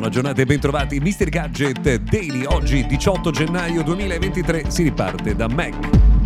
Buona giornata e bentrovati. Mr. Gadget Daily. Oggi, 18 gennaio 2023, si riparte da Mac.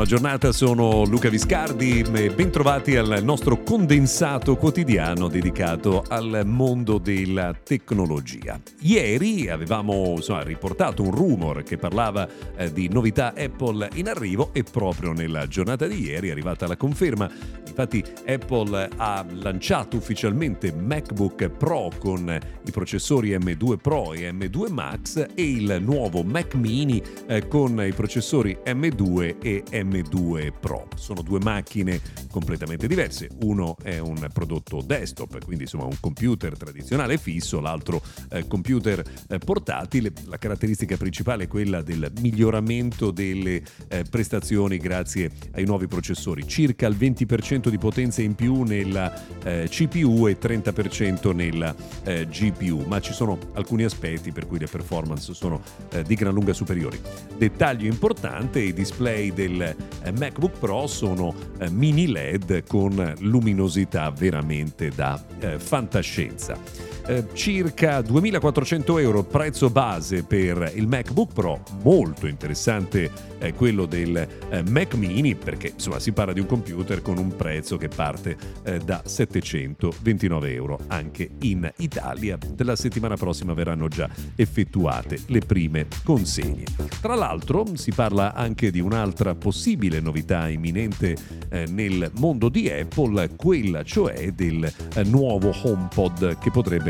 Buona giornata, sono Luca Viscardi e bentrovati al nostro condensato quotidiano dedicato al mondo della tecnologia. Ieri avevamo insomma, riportato un rumor che parlava eh, di novità Apple in arrivo e proprio nella giornata di ieri è arrivata la conferma. Infatti Apple ha lanciato ufficialmente MacBook Pro con i processori M2 Pro e M2 Max e il nuovo Mac mini eh, con i processori M2 e M2 M2 Pro. Sono due macchine completamente diverse. Uno è un prodotto desktop, quindi insomma un computer tradizionale fisso, l'altro eh, computer eh, portatile. La caratteristica principale è quella del miglioramento delle prestazioni grazie ai nuovi processori. Circa il 20% di potenza in più nella eh, CPU e 30% nella eh, GPU, ma ci sono alcuni aspetti per cui le performance sono eh, di gran lunga superiori. Dettaglio importante, i display del eh, MacBook Pro sono eh, mini LED con luminosità veramente da eh, fantascienza. Eh, circa 2400 euro prezzo base per il MacBook Pro, molto interessante eh, quello del eh, Mac mini perché insomma si parla di un computer con un prezzo che parte eh, da 729 euro anche in Italia. Della settimana prossima verranno già effettuate le prime consegne. Tra l'altro si parla anche di un'altra possibile novità imminente eh, nel mondo di Apple, quella cioè del nuovo HomePod che potrebbe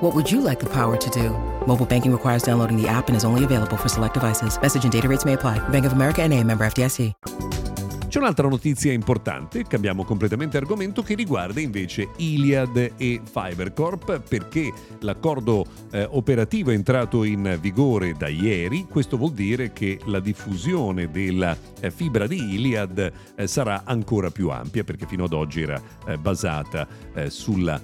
What would you like the power to do? Mobile banking requires downloading the app and is only available for select devices. Message and data rates may apply. Bank of America NA, member FDIC. C'è un'altra notizia importante, cambiamo completamente argomento, che riguarda invece Iliad e Fibercorp perché l'accordo eh, operativo è entrato in vigore da ieri. Questo vuol dire che la diffusione della eh, fibra di Iliad eh, sarà ancora più ampia perché fino ad oggi era eh, basata eh, sulla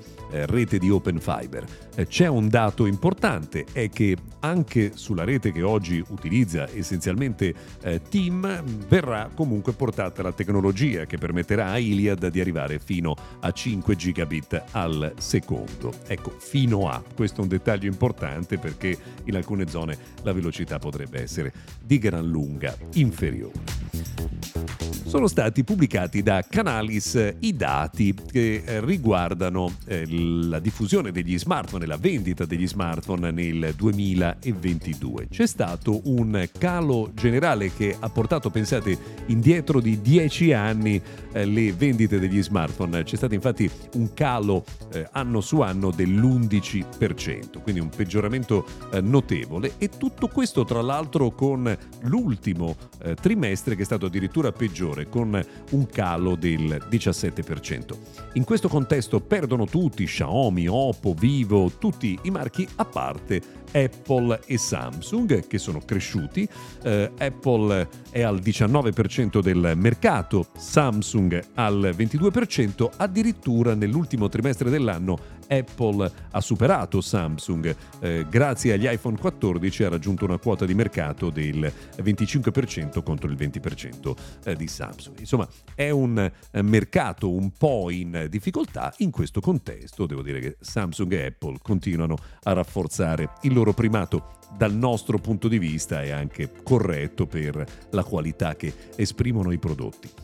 rete di Open Fiber. Eh, c'è un dato importante, è che anche sulla rete che oggi utilizza essenzialmente eh, Team verrà comunque portata la tecnologia che permetterà a Iliad di arrivare fino a 5 gigabit al secondo. Ecco, fino a. Questo è un dettaglio importante perché in alcune zone la velocità potrebbe essere di gran lunga inferiore sono stati pubblicati da Canalis i dati che eh, riguardano eh, la diffusione degli smartphone e la vendita degli smartphone nel 2022. C'è stato un calo generale che ha portato, pensate, indietro di 10 anni eh, le vendite degli smartphone. C'è stato infatti un calo anno su anno dell'11%, quindi un peggioramento notevole e tutto questo tra l'altro con l'ultimo trimestre che è stato addirittura peggiore con un calo del 17%. In questo contesto perdono tutti Xiaomi, Oppo, Vivo, tutti i marchi a parte Apple e Samsung che sono cresciuti. Eh, Apple è al 19% del mercato, Samsung al 22%, addirittura nell'ultimo trimestre dell'anno Apple ha superato Samsung. Eh, grazie agli iPhone 14 ha raggiunto una quota di mercato del 25% contro il 20% eh, di Samsung. Insomma, è un eh, mercato un po' in difficoltà. In questo contesto devo dire che Samsung e Apple continuano a rafforzare il loro primato dal nostro punto di vista è anche corretto per la qualità che esprimono i prodotti.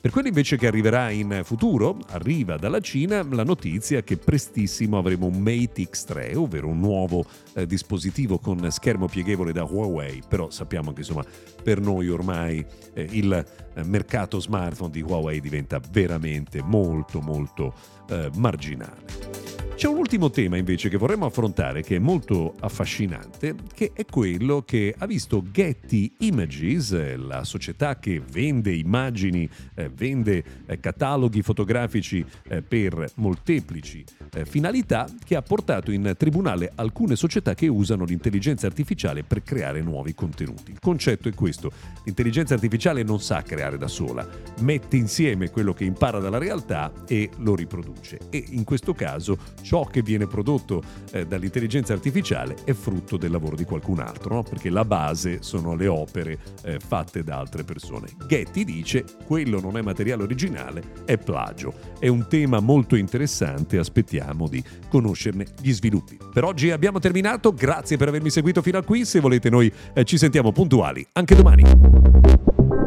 Per quello invece che arriverà in futuro, arriva dalla Cina la notizia che prestissimo avremo un Mate X3, ovvero un nuovo eh, dispositivo con schermo pieghevole da Huawei, però sappiamo che insomma per noi ormai eh, il eh, mercato smartphone di Huawei diventa veramente molto molto eh, marginale. C'è un ultimo tema invece che vorremmo affrontare che è molto affascinante, che è quello che ha visto Getty Images, la società che vende immagini, eh, vende eh, cataloghi fotografici eh, per molteplici eh, finalità, che ha portato in tribunale alcune società che usano l'intelligenza artificiale per creare nuovi contenuti. Il concetto è questo, l'intelligenza artificiale non sa creare da sola, mette insieme quello che impara dalla realtà e lo riproduce e in questo caso ciò che viene prodotto eh, dall'intelligenza artificiale è frutto del lavoro di qualcun altro, no? perché la base sono le opere eh, fatte da altre persone. Getty dice quello non è materiale originale, è plagio. È un tema molto interessante, aspettiamo di conoscerne gli sviluppi. Per oggi abbiamo terminato, grazie per avermi seguito fino a qui, se volete noi eh, ci sentiamo puntuali anche domani.